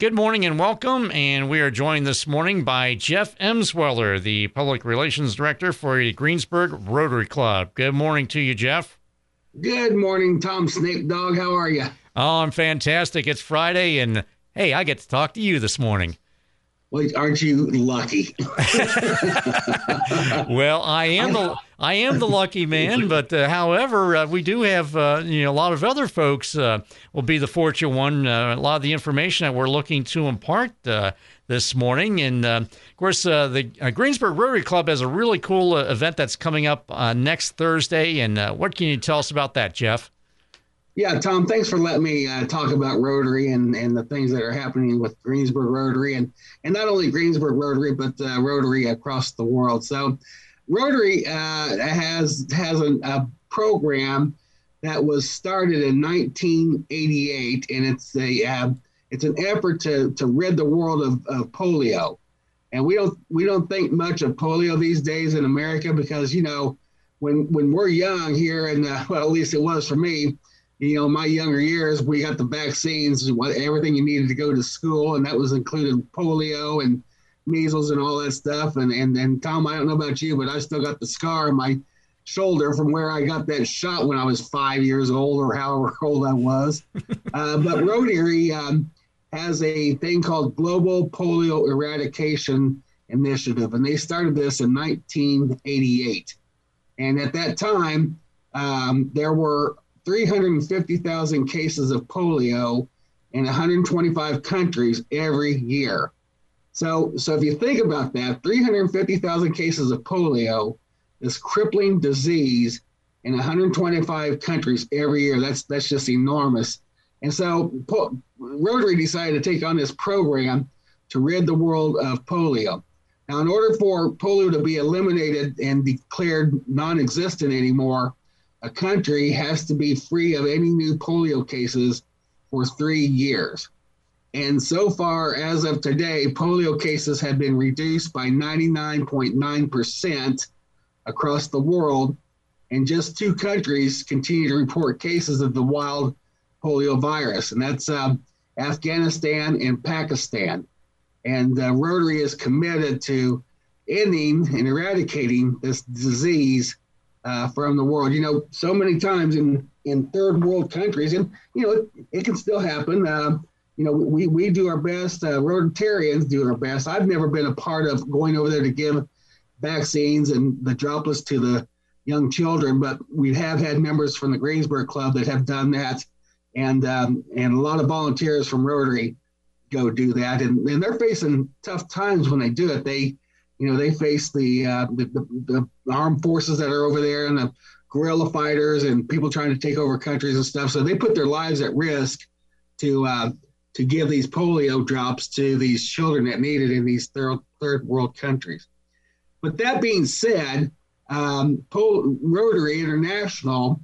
Good morning and welcome. And we are joined this morning by Jeff Emsweller, the Public Relations Director for the Greensburg Rotary Club. Good morning to you, Jeff. Good morning, Tom Snake Dog. How are you? Oh, I'm fantastic. It's Friday, and hey, I get to talk to you this morning. Well, aren't you lucky? well, I am the I am the lucky man, but uh, however, uh, we do have uh, you know a lot of other folks uh, will be the fortunate one. Uh, a lot of the information that we're looking to impart uh, this morning, and of course, the Greensburg Rotary Club has a really cool event that's coming up next Thursday. And what can you tell us about that, Jeff? Yeah, Tom, thanks for letting me uh, talk about Rotary and, and the things that are happening with Greensburg Rotary and, and not only Greensburg Rotary, but uh, Rotary across the world. So, Rotary uh, has has a, a, program that was started in 1988, and it's a uh, it's an effort to, to rid the world of, of polio. And we don't we don't think much of polio these days in America because you know when when we're young here, and well, at least it was for me you know, my younger years, we got the vaccines, everything you needed to go to school, and that was included polio and measles and all that stuff. And and and Tom, I don't know about you, but I still got the scar on my shoulder from where I got that shot when I was five years old or however old I was. uh, but Rotary um, has a thing called Global Polio Eradication Initiative, and they started this in 1988. And at that time, um, there were 350,000 cases of polio in 125 countries every year. So, so if you think about that, 350,000 cases of polio, this crippling disease in 125 countries every year. That's that's just enormous. And so po- Rotary decided to take on this program to rid the world of polio. Now, in order for polio to be eliminated and declared non-existent anymore, a country has to be free of any new polio cases for three years. And so far, as of today, polio cases have been reduced by 99.9% across the world. And just two countries continue to report cases of the wild polio virus, and that's um, Afghanistan and Pakistan. And uh, Rotary is committed to ending and eradicating this disease uh, from the world. You know, so many times in in third world countries, and you know, it, it can still happen. Uh, you know, we, we do our best. Uh, Rotarians do our best. I've never been a part of going over there to give vaccines and the droplets to the young children, but we have had members from the Greensburg Club that have done that, and um, and a lot of volunteers from Rotary go do that, and, and they're facing tough times when they do it. They you know, they face the, uh, the, the, the armed forces that are over there and the guerrilla fighters and people trying to take over countries and stuff. So they put their lives at risk to uh, to give these polio drops to these children that need it in these third third world countries. But that being said, um, Pol- Rotary International,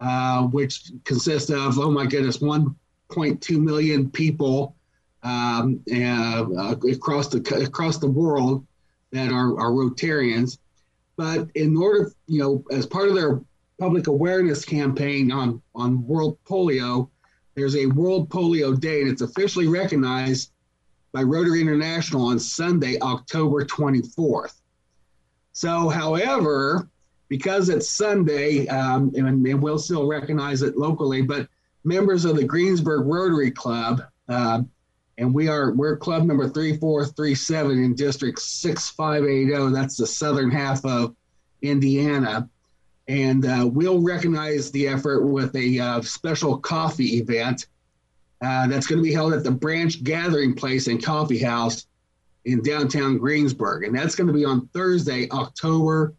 uh, which consists of oh my goodness, 1.2 million people um, uh, across the across the world, that are, are Rotarians. But in order, you know, as part of their public awareness campaign on, on World Polio, there's a World Polio Day, and it's officially recognized by Rotary International on Sunday, October 24th. So, however, because it's Sunday, um, and, and, we'll still recognize it locally, but members of the Greensburg Rotary Club uh, and we are we're club number 3437 in district 6580 that's the southern half of indiana. And uh, we'll recognize the effort with a uh, special coffee event uh, that's going to be held at the branch gathering place and coffee house in downtown greensburg. And that's going to be on thursday october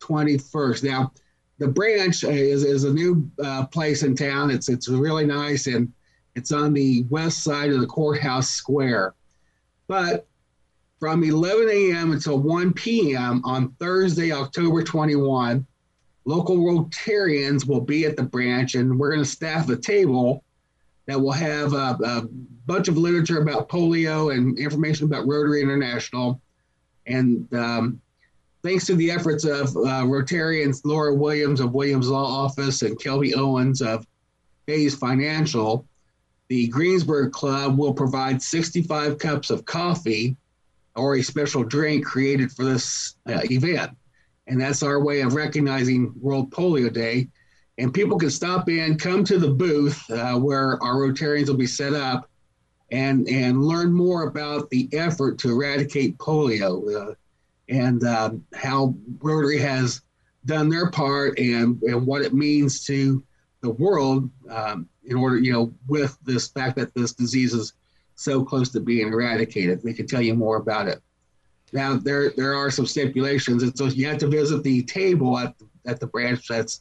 21st now the branch is, is a new uh, place in town. It's it's really nice and it's on the west side of the courthouse square. But from 11 a.m. until 1 p.m. on Thursday, October 21, local Rotarians will be at the branch, and we're going to staff a table that will have a, a, bunch of literature about polio and information about Rotary International. And um, thanks to the efforts of uh, Rotarians Laura Williams of Williams Law Office and Kelby Owens of Hayes Financial, the Greensburg Club will provide 65 cups of coffee or a special drink created for this uh, event. And that's our way of recognizing World Polio Day. And people can stop in, come to the booth uh, where our Rotarians will be set up, and and learn more about the effort to eradicate polio uh, and um, how Rotary has done their part and and what it means to the world um, in order, you know, with this fact that this disease is so close to being eradicated. We can tell you more about it. Now, there there are some stipulations, and so you have to visit the table at at the branch that's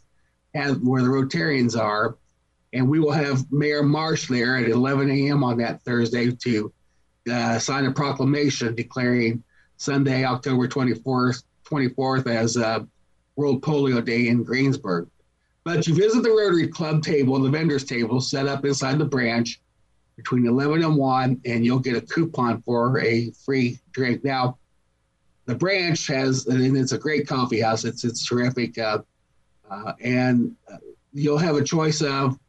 at where the Rotarians are, and we will have Mayor Marsh there at 11 a.m. on that Thursday to uh, sign a proclamation declaring Sunday, October 24th, 24th as uh, World Polio Day in Greensburg. But you visit the Rotary Club table, the vendors table set up inside the branch between 11 and 1, and you'll get a coupon for a free drink. Now, the branch has, and it's a great coffee house. It's it's terrific, uh, uh, and uh, you'll have a choice of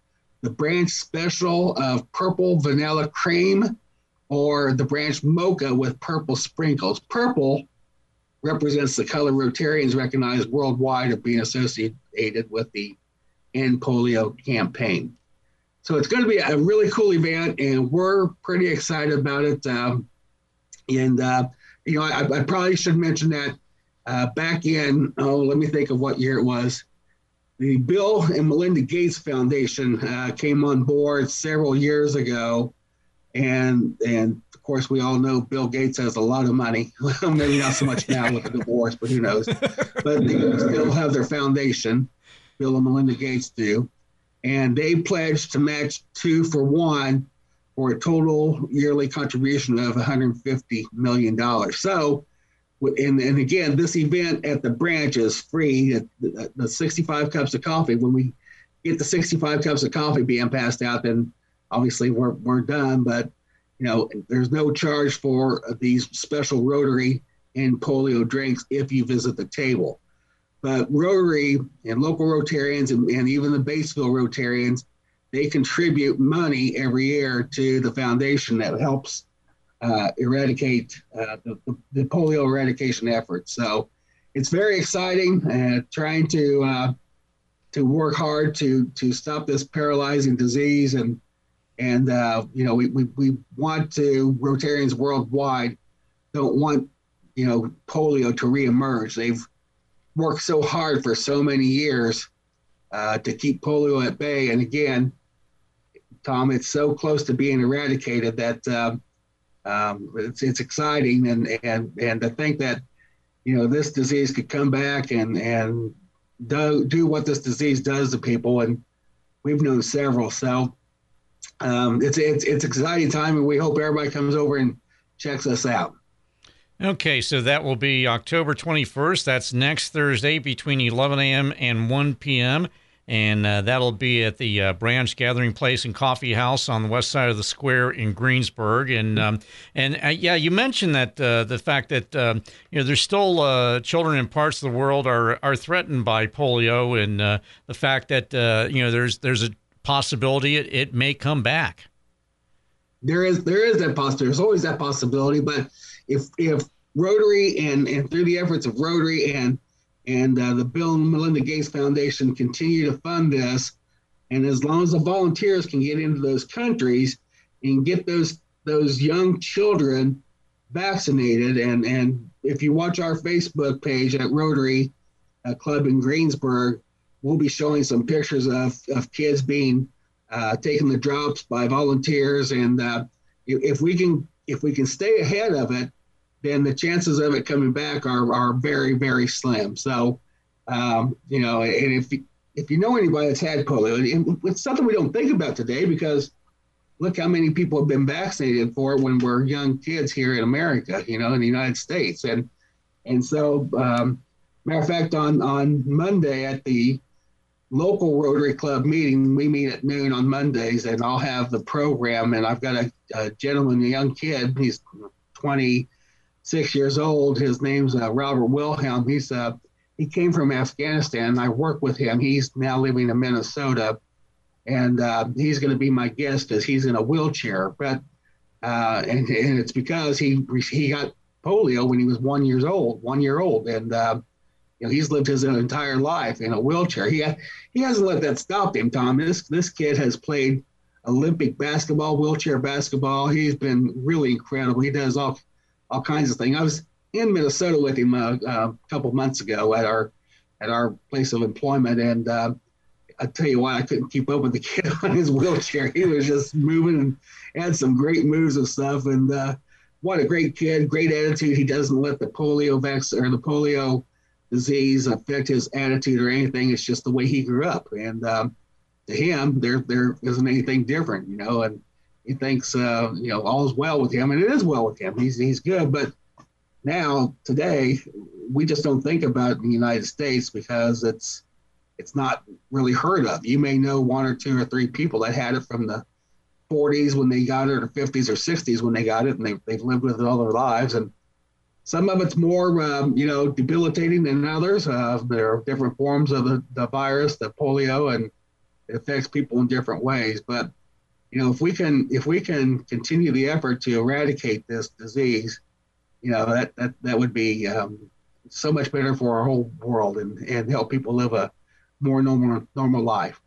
the branch special of purple vanilla cream or the branch mocha with purple sprinkles. Purple represents the color Rotarians recognize worldwide of being associated with the End Polio campaign. So it's going to be a really cool event, and we're pretty excited about it. Um, and uh, you know, I, I, probably should mention that uh, back in oh, let me think of what year it was the Bill and Melinda Gates Foundation uh, came on board several years ago, and and of course we all know Bill Gates has a lot of money. Maybe not so much now with the divorce, but who knows? But they still have their foundation. Bill and Melinda Gates do, and they pledged to match two for one for a total yearly contribution of 150 million dollars. So and, and again, this event at the branch is free. The, the 65 cups of coffee. When we get the 65 cups of coffee being passed out, then obviously we're, we're done. But you know, there's no charge for these special Rotary and polio drinks if you visit the table. But Rotary and local Rotarians and, and even the Batesville Rotarians, they contribute money every year to the foundation that helps uh, eradicate uh, the, the, the, polio eradication efforts. So it's very exciting uh, trying to uh, to work hard to to stop this paralyzing disease and and uh, you know we, we, we want to Rotarians worldwide don't want you know polio to reemerge. They've worked so hard for so many years uh, to keep polio at bay, and again, Tom, it's so close to being eradicated that um, um, it's it's exciting, and and and to think that you know this disease could come back and and do do what this disease does to people, and we've known several. So um, it's it's it's exciting time, and we hope everybody comes over and checks us out. Okay, so that will be October 21st. That's next Thursday between 11 a.m. and 1 p.m and uh, that'll be at the uh, Branch Gathering Place and Coffee House on the west side of the square in Greensburg. And um, and uh, yeah, you mentioned that uh, the fact that um, you know there's still uh, children in parts of the world are are threatened by polio, and uh, the fact that you know there's there's a possibility it, it may come back. There is there is that possibility. There's always that possibility, but if if Rotary and and through the efforts of Rotary and and uh, the Bill and Melinda Gates Foundation continue to fund this. And as long as the volunteers can get into those countries and get those those young children vaccinated, and and if you watch our Facebook page at Rotary uh, Club in Greensburg, we'll be showing some pictures of of kids being uh, the drops by volunteers, and uh, if we can if we can stay ahead of it, then the chances of it coming back are, are very, very slim. So, um, you know, and if, if you know anybody that's had polio, it's something we don't think about today because look how many people have been vaccinated for it when we're young kids here in America, you know, in the United States. And, and so, um, matter of fact, on, on Monday at the local Rotary Club meeting, we meet at noon on Mondays and I'll have the program. And I've got a, a gentleman, a young kid, he's 20, six years old. His name's uh, Robert Wilhelm. He's uh, he came from Afghanistan. I work with him. He's now living in Minnesota, and uh, he's going to be my guest as he's in a wheelchair. But uh, and and it's because he he got polio when he was one years old, one year old, and uh, you know he's lived his entire life in a wheelchair. He he hasn't let that stop him, Tom. This this kid has played Olympic basketball, wheelchair basketball. He's been really incredible. He does all all kinds of things. I was in Minnesota with him a, uh, a couple months ago at our at our place of employment, and uh, I tell you why I couldn't keep up with the kid on his wheelchair. He was just moving and had some great moves and stuff. And uh, what a great kid, great attitude. He doesn't let the polio vaccine or the polio disease affect his attitude or anything. It's just the way he grew up. And um, to him, there there isn't anything different, you know. And he thinks uh, you know all's well with him, and it is well with him. He's he's good, but now today we just don't think about the United States because it's it's not really heard of. You may know one or two or three people that had it from the 40s when they got it, or 50s or 60s when they got it, and they, they've lived with it all their lives. And some of it's more, um, you know, debilitating than others. Uh, there are different forms of the, the virus, the polio, and it affects people in different ways. But you know, if we can if we can continue the effort to eradicate this disease, you know, that that that would be um, so much better for our whole world and and help people live a more normal normal life.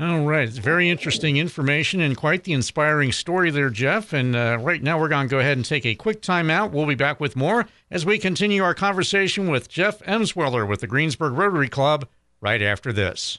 All right. It's very interesting information and quite the inspiring story there, Jeff. And uh, right now, we're going to go ahead and take a quick time out. We'll be back with more as we continue our conversation with Jeff Emsweller with the Greensburg Rotary Club right after this.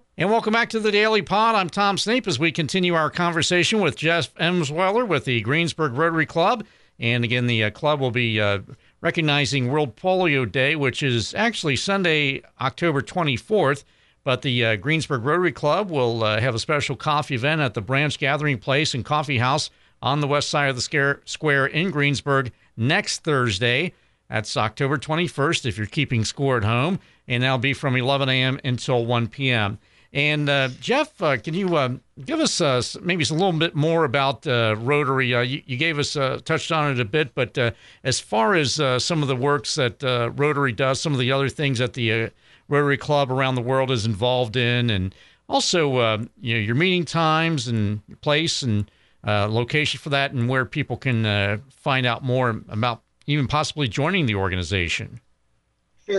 And welcome back to the Daily Pod. I'm Tom Snape as we continue our conversation with Jeff Emsweller with the Greensburg Rotary Club. And again, the uh, club will be uh, recognizing World Polio Day, which is actually Sunday, October 24th. But the uh, Greensburg Rotary Club will uh, have a special coffee event at the Branch Gathering Place and Coffee House on the west side of the square in Greensburg next Thursday. That's October 21st if you're keeping score at home. And that'll be from 11 a.m. until 1 p.m. And uh, Jeff, uh, can you uh, give us uh, maybe a little bit more about uh, Rotary? Uh, you, you, gave us touched on it a bit, but as far as some of the works that Rotary does, some of the other things that the Rotary Club around the world is involved in, and also you know your meeting times and place and location for that, and where people can find out more about even possibly joining the organization.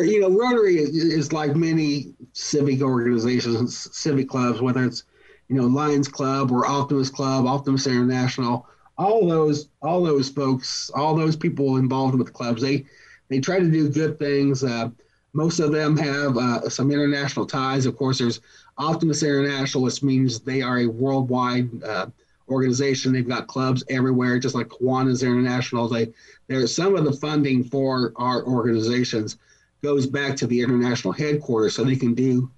You know, Rotary is, is, like many civic organizations, civic clubs, whether it's, you know, Lions Club or Optimist Club, Optimist International, all those, all those folks, all those people involved with clubs, they, they try to do good things. Uh, most of them have uh, some international ties. Of course, there's Optimist International, which means they are a worldwide uh, organization. They've got clubs everywhere, just like Kiwanis International. They, there's some of the funding for our organizations goes back to the international headquarters so they can do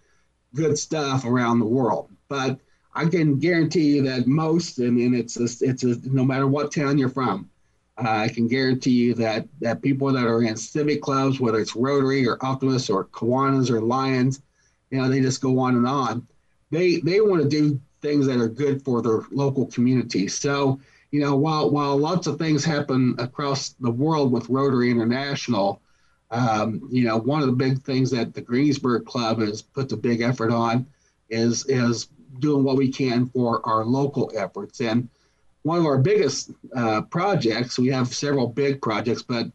good stuff around the world. But I can guarantee you that most, I mean, it's a, it's a, no matter what town you're from, uh, I can guarantee you that that people that are in civic clubs, whether it's Rotary or Optimist or Kiwanis or Lions, you know, they just go on and on. They they want to do things that are good for their local community. So, you know, while while lots of things happen across the world with Rotary International, um, you know, one of the big things that the Greensburg Club has put the big effort on is is doing what we can for our local efforts. And one of our biggest uh, projects, we have several big projects, but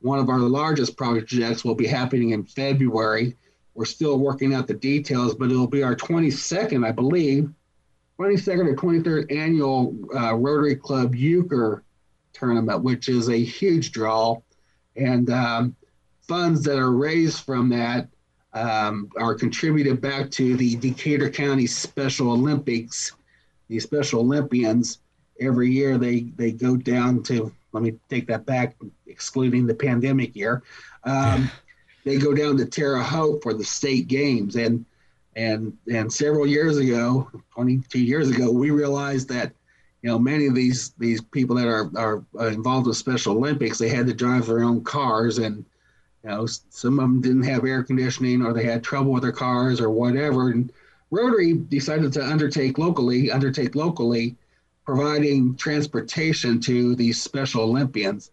one of our largest projects will be happening in February. We're still working out the details, but it'll be our 22nd, I believe, 22nd or 23rd annual uh, Rotary Club Euchre tournament, which is a huge draw. And um, funds that are raised from that um, are contributed back to the Decatur County Special Olympics. The Special Olympians every year they they go down to let me take that back, excluding the pandemic year. Um, they go down to Terre Haute for the state games, and And and several years ago, 22 years ago, we realized that you know many of these these people that are are involved with Special Olympics, they had to drive their own cars, and you know some of them didn't have air conditioning or they had trouble with their cars or whatever. And Rotary decided to undertake locally, undertake locally, providing transportation to these Special Olympians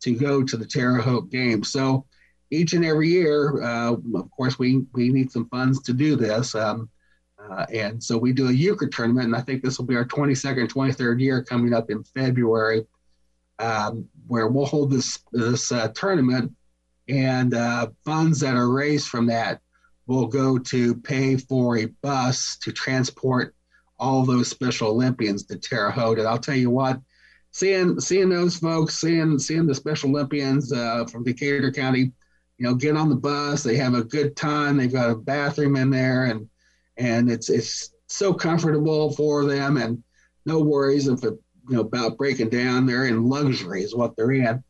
to go to the Terre Haute Games. So each and every year, uh, of course, we we need some funds to do this. Um, uh, and so we do a euchre tournament, and I think this will be our 22nd, 23rd year coming up in February, um, where we'll hold this this uh, tournament, and uh, funds that are raised from that will go to pay for a bus to transport all those Special Olympians to Terre Haute. And I'll tell you what, seeing seeing those folks, seeing seeing the Special Olympians uh, from Decatur County you know, get on the bus. They have a good time. They've got a bathroom in there, and and it's it's so comfortable for them, and no worries if it, you know about breaking down. They're in luxury, is what they're in,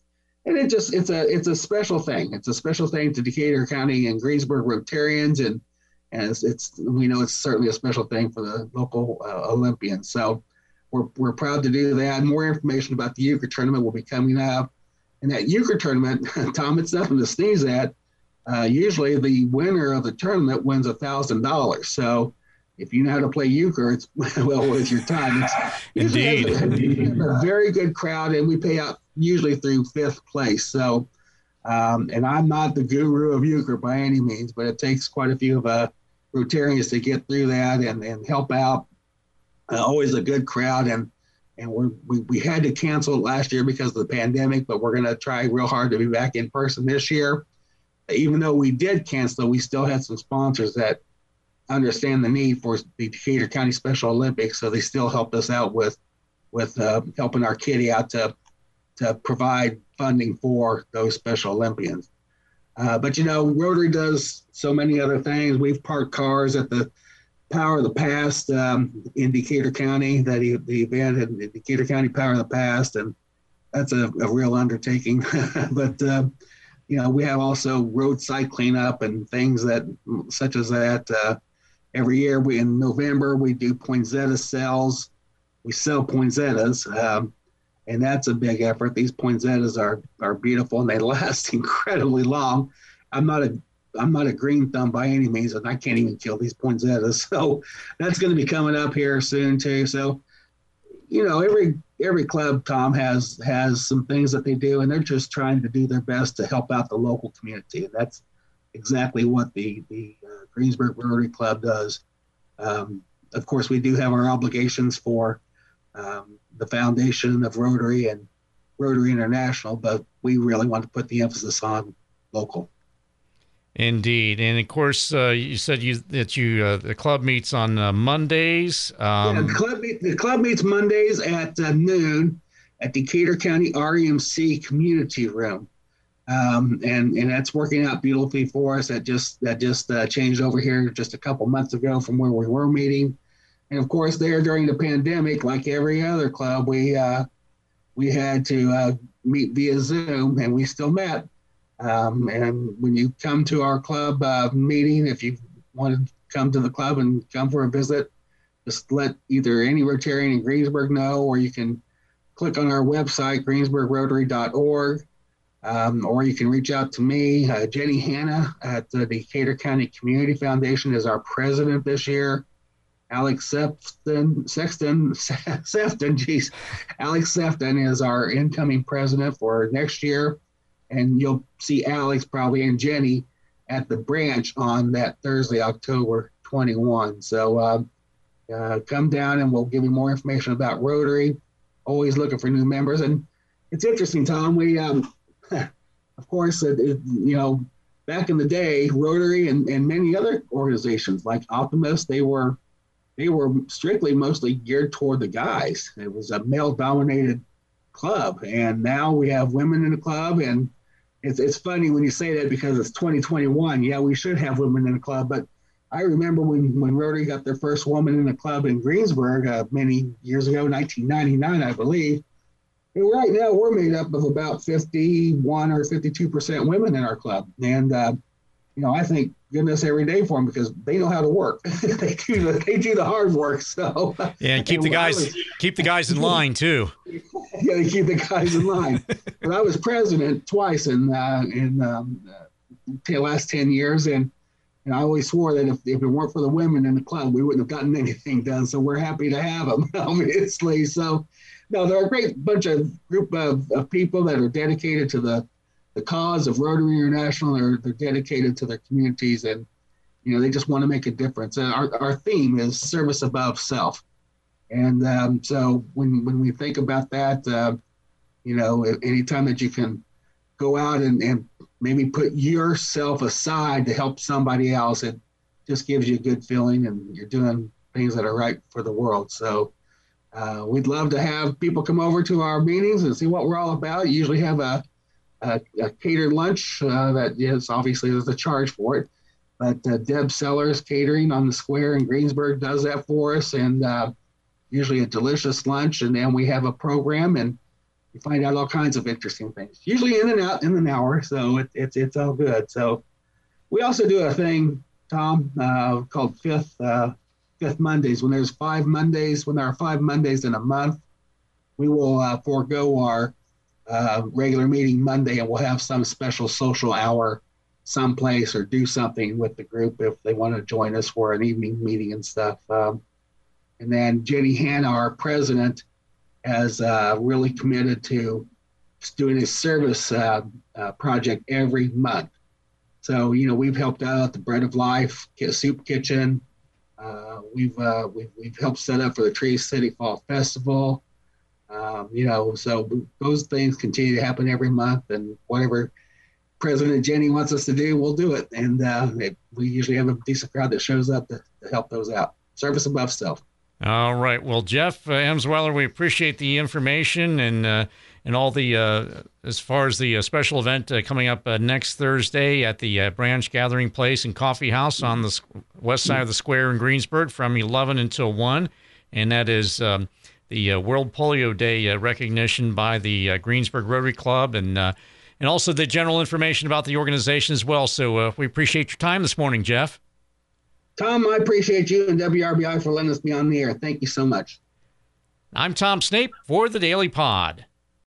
and it just it's a it's a special thing. It's a special thing to Decatur County and Greensburg Rotarians, and and it's, it's we know it's certainly a special thing for the local uh, Olympians. So we're we're proud to do that. More information about the euchre tournament will be coming up and that euchre tournament, Tom, it's nothing to sneeze at. Uh, usually, the winner of the tournament wins a thousand dollars. So, if you know how to play euchre, it's well worth your time. It's Indeed, a, a, very good crowd, and we pay out usually through fifth place. So, um, and I'm not the guru of euchre by any means, but it takes quite a few of uh, Rotarians to get through that and, and help out. Uh, always a good crowd, and and we we, we had to cancel it last year because of the pandemic, but we're going to try real hard to be back in person this year. Even though we did cancel, we still had some sponsors that understand the need for the Decatur County Special Olympics, so they still helped us out with with uh, helping our kitty out to to provide funding for those Special Olympians. Uh, but you know, Rotary does so many other things. We've parked cars at the Power of the Past um, in Decatur County, that he, the event in Decatur County Power of the Past, and that's a, a real undertaking. but uh, you know, we have also roadside cleanup and things that, such as that. Every year, we in November we do poinsettia sales. We sell poinsettias, um, and that's a big effort. These poinsettias are are beautiful and they last incredibly long. I'm not a I'm not a green thumb by any means, and I can't even kill these poinsettias. So that's going to be coming up here soon too. So, you know, every every club, Tom has has some things that they do, and they're just trying to do their best to help out the local community, and that's exactly what the the uh, Greensburg Rotary Club does. Um, of course, we do have our obligations for um, the foundation of Rotary and Rotary International, but we really want to put the emphasis on local. Indeed, and of course, uh, you said you that you uh, the club meets on uh, Mondays. Um, yeah, the club the club meets Mondays at uh, noon at Decatur County REMC Community Room, um, and and that's working out beautifully for us. That just that just uh, changed over here just a couple months ago from where we were meeting, and of course, there during the pandemic, like every other club, we uh, we had to meet via Zoom, and we still met. Um, and when you come to our club uh, meeting, if you want to come to the club and come for a visit, just let either any Rotarian in Greensburg know, or you can click on our website, greensburgrotary.org, um, or you can reach out to me. Uh, Jenny Hanna at the Decatur County Community Foundation is our president this year. Alex Sefton, Sexton, Sefton, geez, Alex Sefton is our incoming president for next year and you'll see Alex probably and Jenny at the branch on that Thursday, October 21. So uh, uh, come down and we'll give you more information about Rotary. Always looking for new members, and it's interesting, Tom. We, um, of course, it, it, you know, back in the day, Rotary and, and many other organizations like Optimist, they were they were strictly mostly geared toward the guys. It was a male-dominated club, and now we have women in the club and it's, it's funny when you say that because it's 2021. Yeah, we should have women in the club, but I remember when, when Rotary got their first woman in the club in Greensburg uh, many years ago, 1999, I believe. And right now, we're made up of about 51 or 52 percent women in our club, and uh, you know, I thank goodness every day for them because they know how to work. they do the they do the hard work. So yeah, and keep and the guys was, keep the guys in line too. yeah, they keep the guys in line. but I was president twice in uh, in um, the last ten years, and and I always swore that if, if it weren't for the women in the club, we wouldn't have gotten anything done. So we're happy to have them, obviously. So, no, they're a great bunch of group of, of people that are dedicated to the the cause of Rotary International. They're, they're dedicated to their communities and, you know, they just want to make a difference. And our, our theme is service above self. And um, so when, when we think about that, uh, you know, anytime that you can go out and, and maybe put yourself aside to help somebody else, it just gives you a good feeling and you're doing things that are right for the world. So uh, we'd love to have people come over to our meetings and see what we're all about. You usually have a a, a catered lunch uh, that is obviously there's a charge for it. But uh, Deb Sellers Catering on the square in Greensburg does that for us, and uh, usually a delicious lunch. And then we have a program, and you find out all kinds of interesting things. Usually in and out in an hour, so it, it's it's all good. So we also do a thing, Tom, uh, called Fifth uh, Fifth Mondays. When there's five Mondays, when there are five Mondays in a month, we will uh, forego our uh, regular meeting Monday, and we'll have some special social hour someplace or do something with the group if they want to join us for an evening meeting and stuff. Um, and then Jenny Hanna, our president, has uh, really committed to doing a service uh, uh, project every month. So you know we've helped out the Bread of Life Soup Kitchen. Uh, we've, uh, we've we've helped set up for the Tree City Fall Festival. Um, you know, so those things continue to happen every month, and whatever President Jenny wants us to do, we'll do it. And uh, it, we usually have a decent crowd that shows up to, to, help those out. Service above self. All right. Well, Jeff uh, we appreciate the information and uh, and all the uh, as far as the uh, special event uh, coming up uh, next Thursday at the Branch Gathering Place and Coffee House on the west side of the square in Greensburg from 11 until 1, and that is. Um, the uh, World Polio Day uh, recognition by the uh, Greensburg Rotary Club and uh, and also the general information about the organization as well. So uh, we appreciate your time this morning, Jeff. Tom, I appreciate you and WRBI for letting us be on the air. Thank you so much. I'm Tom Snape for the Daily Pod.